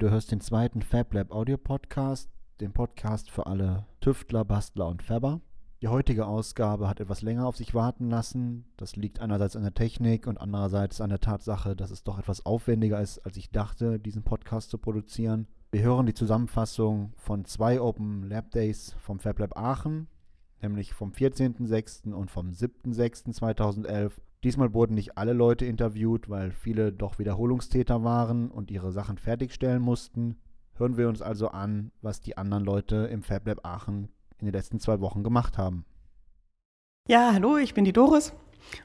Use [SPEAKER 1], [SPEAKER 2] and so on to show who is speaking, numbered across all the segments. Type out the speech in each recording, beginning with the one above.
[SPEAKER 1] Du hörst den zweiten FabLab Audio Podcast, den Podcast für alle Tüftler, Bastler und Fabber. Die heutige Ausgabe hat etwas länger auf sich warten lassen. Das liegt einerseits an der Technik und andererseits an der Tatsache, dass es doch etwas aufwendiger ist, als ich dachte, diesen Podcast zu produzieren. Wir hören die Zusammenfassung von zwei Open Lab Days vom FabLab Aachen, nämlich vom 14.06. und vom 7.06.2011. Diesmal wurden nicht alle Leute interviewt, weil viele doch Wiederholungstäter waren und ihre Sachen fertigstellen mussten. Hören wir uns also an, was die anderen Leute im FabLab Aachen in den letzten zwei Wochen gemacht haben.
[SPEAKER 2] Ja, hallo, ich bin die Doris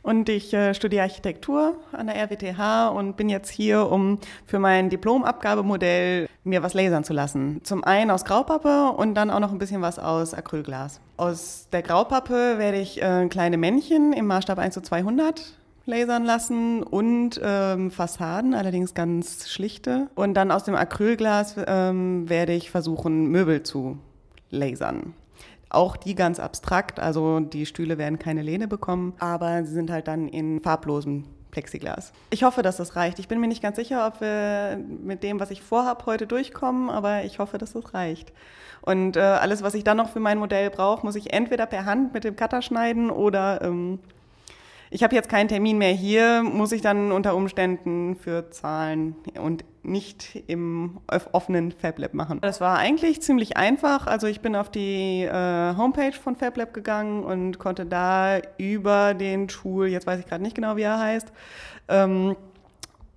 [SPEAKER 2] und ich äh, studiere Architektur an der RWTH und bin jetzt hier, um für mein Diplomabgabemodell mir was lasern zu lassen. Zum einen aus Graupappe und dann auch noch ein bisschen was aus Acrylglas. Aus der Graupappe werde ich äh, kleine Männchen im Maßstab 1 zu 200 lasern lassen und ähm, Fassaden, allerdings ganz schlichte. Und dann aus dem Acrylglas ähm, werde ich versuchen, Möbel zu lasern. Auch die ganz abstrakt, also die Stühle werden keine Lehne bekommen, aber sie sind halt dann in farblosem Plexiglas. Ich hoffe, dass das reicht. Ich bin mir nicht ganz sicher, ob wir mit dem, was ich vorhabe, heute durchkommen, aber ich hoffe, dass das reicht. Und äh, alles, was ich dann noch für mein Modell brauche, muss ich entweder per Hand mit dem Cutter schneiden oder ähm, ich habe jetzt keinen Termin mehr hier, muss ich dann unter Umständen für zahlen und nicht im offenen FabLab machen. Das war eigentlich ziemlich einfach. Also ich bin auf die äh, Homepage von FabLab gegangen und konnte da über den Tool, jetzt weiß ich gerade nicht genau, wie er heißt, ähm,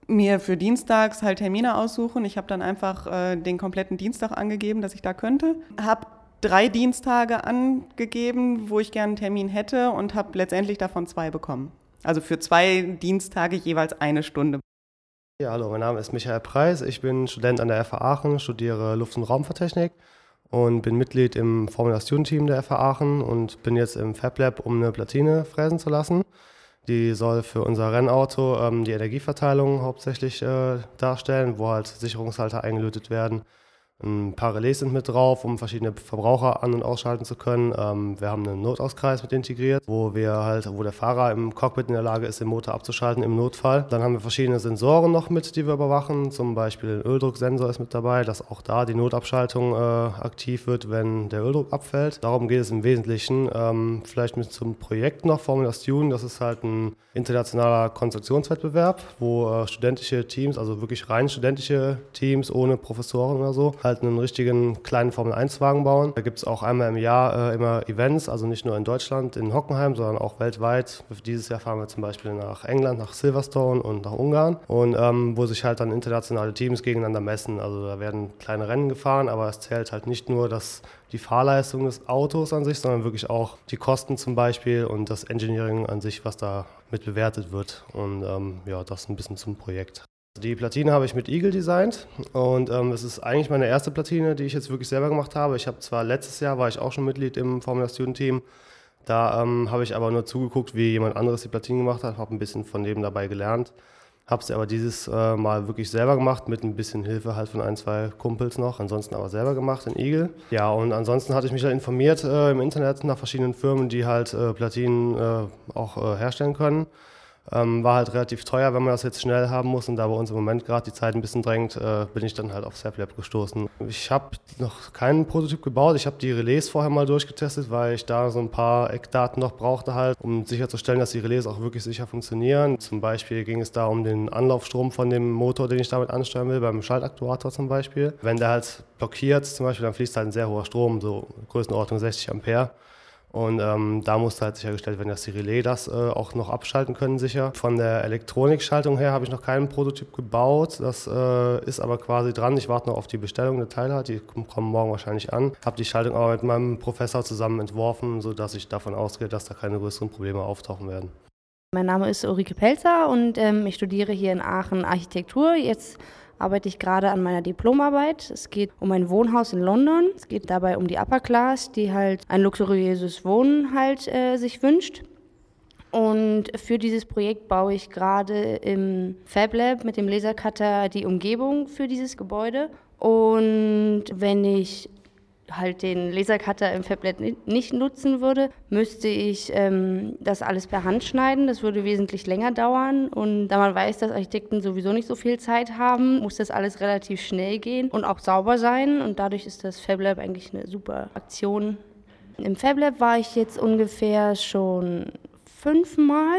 [SPEAKER 2] mir für Dienstags halt Termine aussuchen. Ich habe dann einfach äh, den kompletten Dienstag angegeben, dass ich da könnte. Habe drei Dienstage angegeben, wo ich gerne einen Termin hätte und habe letztendlich davon zwei bekommen. Also für zwei Dienstage jeweils eine Stunde.
[SPEAKER 3] Ja, hallo, mein Name ist Michael Preis. Ich bin Student an der FH Aachen, studiere Luft- und Raumfahrttechnik und bin Mitglied im Formula Student Team der FH Aachen und bin jetzt im Fab Lab, um eine Platine fräsen zu lassen. Die soll für unser Rennauto ähm, die Energieverteilung hauptsächlich äh, darstellen, wo halt Sicherungshalter eingelötet werden ein paar Relais sind mit drauf, um verschiedene Verbraucher an- und ausschalten zu können. Ähm, wir haben einen Notauskreis mit integriert, wo wir halt, wo der Fahrer im Cockpit in der Lage ist, den Motor abzuschalten im Notfall. Dann haben wir verschiedene Sensoren noch mit, die wir überwachen. Zum Beispiel ein Öldrucksensor ist mit dabei, dass auch da die Notabschaltung äh, aktiv wird, wenn der Öldruck abfällt. Darum geht es im Wesentlichen. Ähm, vielleicht mit zum Projekt noch, Formula Student. Das ist halt ein internationaler Konstruktionswettbewerb, wo äh, studentische Teams, also wirklich rein studentische Teams ohne Professoren oder so, halt einen richtigen kleinen Formel-1-Wagen bauen. Da gibt es auch einmal im Jahr äh, immer Events, also nicht nur in Deutschland, in Hockenheim, sondern auch weltweit. Dieses Jahr fahren wir zum Beispiel nach England, nach Silverstone und nach Ungarn. Und ähm, wo sich halt dann internationale Teams gegeneinander messen. Also da werden kleine Rennen gefahren, aber es zählt halt nicht nur das, die Fahrleistung des Autos an sich, sondern wirklich auch die Kosten zum Beispiel und das Engineering an sich, was da mit bewertet wird. Und ähm, ja, das ein bisschen zum Projekt. Die Platine habe ich mit Eagle designt und ähm, es ist eigentlich meine erste Platine, die ich jetzt wirklich selber gemacht habe. Ich habe zwar letztes Jahr war ich auch schon Mitglied im Formula Student Team, da ähm, habe ich aber nur zugeguckt, wie jemand anderes die Platine gemacht hat, habe ein bisschen von dem dabei gelernt, habe sie aber dieses äh, Mal wirklich selber gemacht mit ein bisschen Hilfe halt von ein, zwei Kumpels noch, ansonsten aber selber gemacht in Eagle. Ja und ansonsten hatte ich mich halt informiert äh, im Internet nach verschiedenen Firmen, die halt äh, Platinen äh, auch äh, herstellen können. Ähm, war halt relativ teuer, wenn man das jetzt schnell haben muss. Und da bei uns im Moment gerade die Zeit ein bisschen drängt, äh, bin ich dann halt auf SAPLab gestoßen. Ich habe noch keinen Prototyp gebaut. Ich habe die Relais vorher mal durchgetestet, weil ich da so ein paar Eckdaten noch brauchte halt, um sicherzustellen, dass die Relais auch wirklich sicher funktionieren. Zum Beispiel ging es da um den Anlaufstrom von dem Motor, den ich damit ansteuern will, beim Schaltaktuator zum Beispiel. Wenn der halt blockiert zum Beispiel, dann fließt halt ein sehr hoher Strom, so Größenordnung 60 Ampere. Und ähm, da musste halt sichergestellt werden, dass die Relais das äh, auch noch abschalten können, sicher. Von der Elektronikschaltung her habe ich noch keinen Prototyp gebaut. Das äh, ist aber quasi dran. Ich warte noch auf die Bestellung der Teile, die kommen morgen wahrscheinlich an. Habe die Schaltung aber mit meinem Professor zusammen entworfen, sodass ich davon ausgehe, dass da keine größeren Probleme auftauchen werden.
[SPEAKER 4] Mein Name ist Ulrike Pelzer und ähm, ich studiere hier in Aachen Architektur. Jetzt arbeite ich gerade an meiner Diplomarbeit. Es geht um ein Wohnhaus in London. Es geht dabei um die Upper Class, die halt ein luxuriöses Wohnen halt äh, sich wünscht. Und für dieses Projekt baue ich gerade im Fab Lab mit dem Lasercutter die Umgebung für dieses Gebäude. Und wenn ich halt den Lasercutter im FabLab nicht nutzen würde, müsste ich ähm, das alles per Hand schneiden. Das würde wesentlich länger dauern. Und da man weiß, dass Architekten sowieso nicht so viel Zeit haben, muss das alles relativ schnell gehen und auch sauber sein. Und dadurch ist das FabLab eigentlich eine super Aktion. Im FabLab war ich jetzt ungefähr schon fünfmal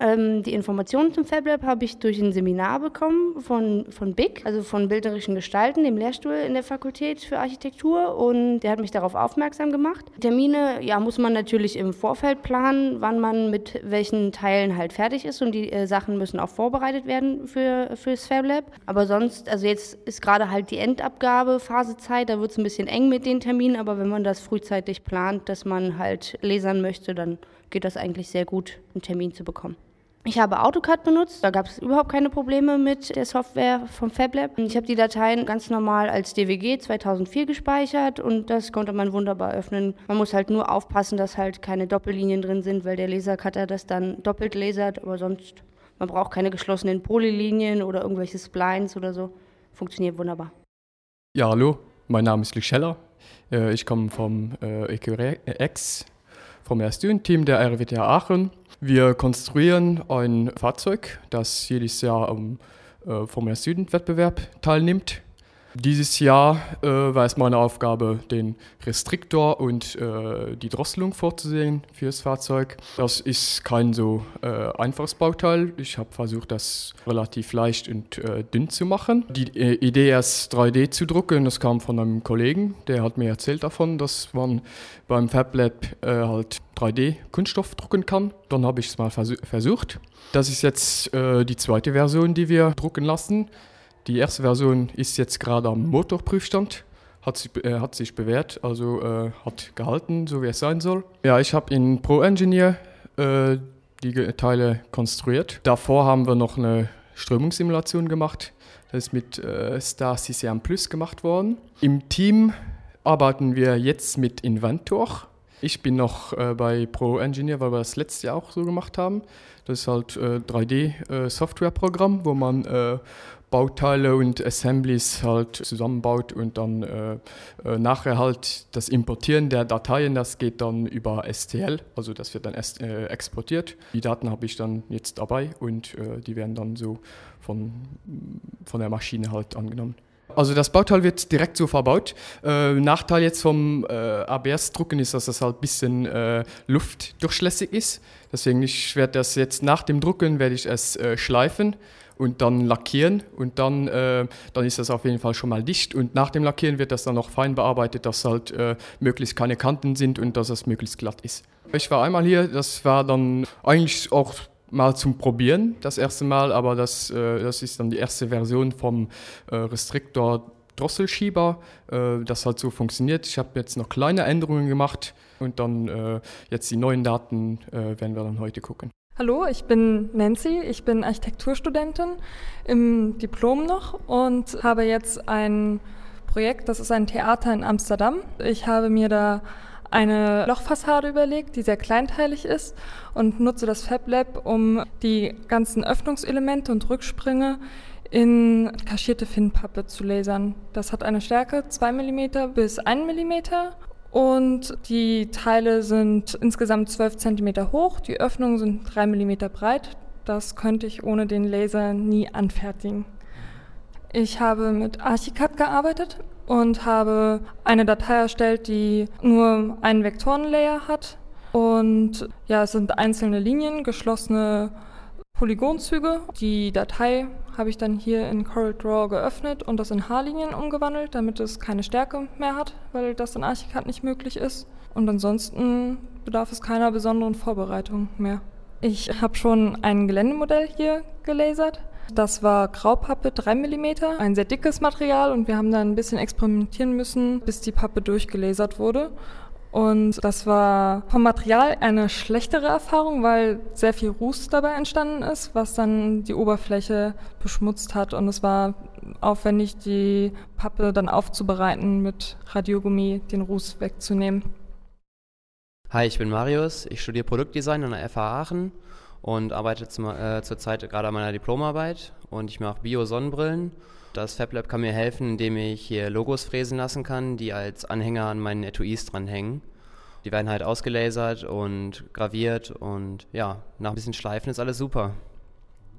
[SPEAKER 4] ähm, die Informationen zum FabLab habe ich durch ein Seminar bekommen von, von BIC, also von Bildnerischen Gestalten, dem Lehrstuhl in der Fakultät für Architektur. Und der hat mich darauf aufmerksam gemacht. Termine, ja, muss man natürlich im Vorfeld planen, wann man mit welchen Teilen halt fertig ist. Und die äh, Sachen müssen auch vorbereitet werden für, fürs FabLab. Aber sonst, also jetzt ist gerade halt die Endabgabe, Phasezeit, da wird es ein bisschen eng mit den Terminen. Aber wenn man das frühzeitig plant, dass man halt lesern möchte, dann geht das eigentlich sehr gut, einen Termin zu bekommen. Ich habe AutoCAD benutzt, da gab es überhaupt keine Probleme mit der Software vom FabLab. Ich habe die Dateien ganz normal als DWG 2004 gespeichert und das konnte man wunderbar öffnen. Man muss halt nur aufpassen, dass halt keine Doppellinien drin sind, weil der Lasercutter das dann doppelt lasert, aber sonst, man braucht keine geschlossenen Polylinien oder irgendwelche Splines oder so. Funktioniert wunderbar.
[SPEAKER 5] Ja, hallo, mein Name ist Luc Scheller. Äh, ich komme vom EQRX, vom Erstüren-Team der RWTH Aachen. Wir konstruieren ein Fahrzeug, das jedes Jahr am äh, Formel Süden-Wettbewerb teilnimmt. Dieses Jahr äh, war es meine Aufgabe, den Restriktor und äh, die Drosselung vorzusehen für das Fahrzeug. Das ist kein so äh, einfaches Bauteil. Ich habe versucht, das relativ leicht und äh, dünn zu machen. Die äh, Idee, erst 3D zu drucken, das kam von einem Kollegen, der hat mir erzählt davon, dass man beim FabLab äh, halt 3D-Kunststoff drucken kann. Dann habe ich es mal vers versucht. Das ist jetzt die zweite Version, die wir drucken lassen. Die erste Version ist jetzt gerade am Motorprüfstand, hat sich, äh, hat sich bewährt, also äh, hat gehalten, so wie es sein soll. Ja, ich habe in Pro Engineer äh, die Teile konstruiert. Davor haben wir noch eine Strömungssimulation gemacht. Das ist mit äh, Star CCM Plus gemacht worden. Im Team arbeiten wir jetzt mit Inventor. Ich bin noch äh, bei Pro Engineer, weil wir das letzte Jahr auch so gemacht haben. Das ist halt äh, 3D-Softwareprogramm, wo man äh, Bauteile und Assemblies halt zusammenbaut und dann äh, äh, nachher halt das Importieren der Dateien, das geht dann über STL, also das wird dann äh, exportiert. Die Daten habe ich dann jetzt dabei und äh, die werden dann so von, von der Maschine halt angenommen. Also das Bauteil wird direkt so verbaut. Äh, Nachteil jetzt vom äh, ABS-Drucken ist, dass das halt ein bisschen äh, luftdurchlässig ist. Deswegen ich werde das jetzt nach dem Drucken werde ich es äh, schleifen und dann lackieren und dann, äh, dann ist das auf jeden Fall schon mal dicht und nach dem Lackieren wird das dann noch fein bearbeitet, dass halt äh, möglichst keine Kanten sind und dass es möglichst glatt ist. Ich war einmal hier, das war dann eigentlich auch mal zum Probieren das erste Mal, aber das, äh, das ist dann die erste Version vom äh, Restriktor Drosselschieber, äh, das halt so funktioniert. Ich habe jetzt noch kleine Änderungen gemacht und dann äh, jetzt die neuen Daten werden wir dann heute gucken.
[SPEAKER 6] Hallo, ich bin Nancy, ich bin Architekturstudentin im Diplom noch und habe jetzt ein Projekt, das ist ein Theater in Amsterdam. Ich habe mir da eine Lochfassade überlegt, die sehr kleinteilig ist und nutze das FabLab, um die ganzen Öffnungselemente und Rücksprünge in kaschierte Finnpappe zu lasern. Das hat eine Stärke 2 mm bis 1 mm und die Teile sind insgesamt 12 cm hoch, die Öffnungen sind 3 mm breit. Das könnte ich ohne den Laser nie anfertigen. Ich habe mit Archicad gearbeitet und habe eine Datei erstellt, die nur einen Vektorenlayer hat. Und ja, es sind einzelne Linien, geschlossene Polygonzüge. Die Datei habe ich dann hier in CorelDRAW geöffnet und das in H-Linien umgewandelt, damit es keine Stärke mehr hat, weil das in Archicad nicht möglich ist. Und ansonsten bedarf es keiner besonderen Vorbereitung mehr. Ich habe schon ein Geländemodell hier gelasert. Das war Graupappe 3 mm, ein sehr dickes Material und wir haben dann ein bisschen experimentieren müssen, bis die Pappe durchgelasert wurde. Und das war vom Material eine schlechtere Erfahrung, weil sehr viel Ruß dabei entstanden ist, was dann die Oberfläche beschmutzt hat. Und es war aufwendig, die Pappe dann aufzubereiten mit Radiogummi, den Ruß wegzunehmen.
[SPEAKER 7] Hi, ich bin Marius. Ich studiere Produktdesign an der FH Aachen und arbeite zum, äh, zurzeit gerade an meiner Diplomarbeit und ich mache Bio-Sonnenbrillen. Das FabLab kann mir helfen, indem ich hier Logos fräsen lassen kann, die als Anhänger an meinen Etuis dranhängen. Die werden halt ausgelasert und graviert und ja, nach ein bisschen Schleifen ist alles super.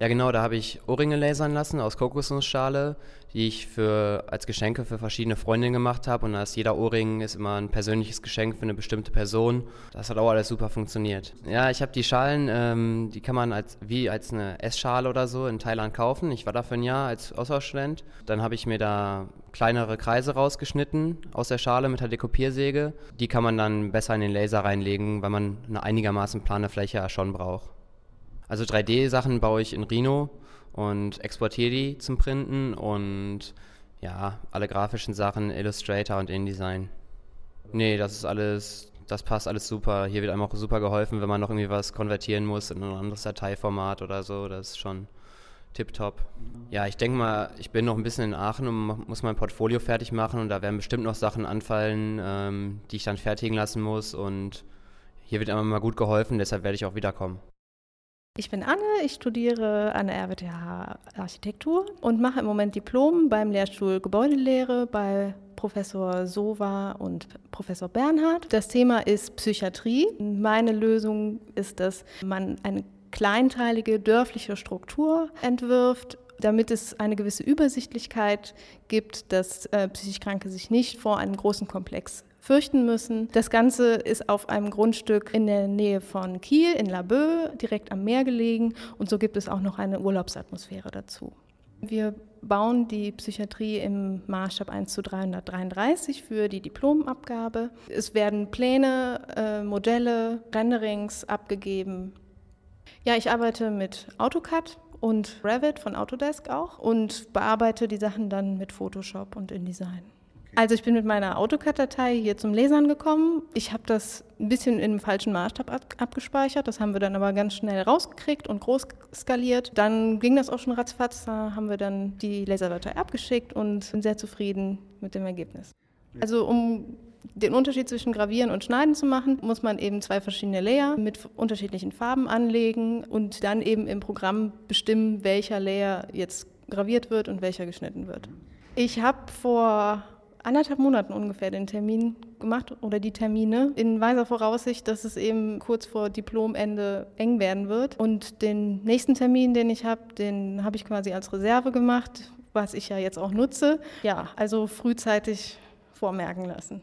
[SPEAKER 7] Ja, genau, da habe ich Ohrringe lasern lassen aus Kokosnussschale, die ich für, als Geschenke für verschiedene Freundinnen gemacht habe. Und als jeder Ohrring ist immer ein persönliches Geschenk für eine bestimmte Person. Das hat auch alles super funktioniert. Ja, ich habe die Schalen, ähm, die kann man als, wie als eine Essschale oder so in Thailand kaufen. Ich war da für ein Jahr als Austauschstudent. Dann habe ich mir da kleinere Kreise rausgeschnitten aus der Schale mit der Dekopiersäge. Die kann man dann besser in den Laser reinlegen, weil man eine einigermaßen plane Fläche schon braucht. Also 3D-Sachen baue ich in Rhino und exportiere die zum Printen und ja, alle grafischen Sachen, Illustrator und InDesign. Nee, das ist alles, das passt alles super. Hier wird einem auch super geholfen, wenn man noch irgendwie was konvertieren muss in ein anderes Dateiformat oder so. Das ist schon tipptopp. Ja, ich denke mal, ich bin noch ein bisschen in Aachen und muss mein Portfolio fertig machen und da werden bestimmt noch Sachen anfallen, ähm, die ich dann fertigen lassen muss und hier wird einem mal gut geholfen, deshalb werde ich auch wiederkommen.
[SPEAKER 8] Ich bin Anne, ich studiere an der RWTH Architektur und mache im Moment Diplom beim Lehrstuhl Gebäudelehre bei Professor Sova und Professor Bernhard. Das Thema ist Psychiatrie. Meine Lösung ist, dass man eine kleinteilige dörfliche Struktur entwirft, damit es eine gewisse Übersichtlichkeit gibt, dass äh, psychisch Kranke sich nicht vor einem großen Komplex fürchten müssen. Das Ganze ist auf einem Grundstück in der Nähe von Kiel in Laboe, direkt am Meer gelegen und so gibt es auch noch eine Urlaubsatmosphäre dazu. Wir bauen die Psychiatrie im Maßstab 1 zu 333 für die Diplomabgabe. Es werden Pläne, äh, Modelle, Renderings abgegeben. Ja, ich arbeite mit AutoCAD und Revit von Autodesk auch und bearbeite die Sachen dann mit Photoshop und InDesign. Also ich bin mit meiner AutoCAD-Datei hier zum Lesern gekommen. Ich habe das ein bisschen in einem falschen Maßstab ab abgespeichert. Das haben wir dann aber ganz schnell rausgekriegt und groß skaliert. Dann ging das auch schon ratzfatz. Da haben wir dann die Laserdatei abgeschickt und sind sehr zufrieden mit dem Ergebnis. Also um den Unterschied zwischen Gravieren und Schneiden zu machen, muss man eben zwei verschiedene Layer mit unterschiedlichen Farben anlegen und dann eben im Programm bestimmen, welcher Layer jetzt graviert wird und welcher geschnitten wird. Ich habe vor anderthalb Monaten ungefähr den Termin gemacht oder die Termine in weiser Voraussicht, dass es eben kurz vor Diplomende eng werden wird. Und den nächsten Termin, den ich habe, den habe ich quasi als Reserve gemacht, was ich ja jetzt auch nutze. Ja, also frühzeitig vormerken lassen.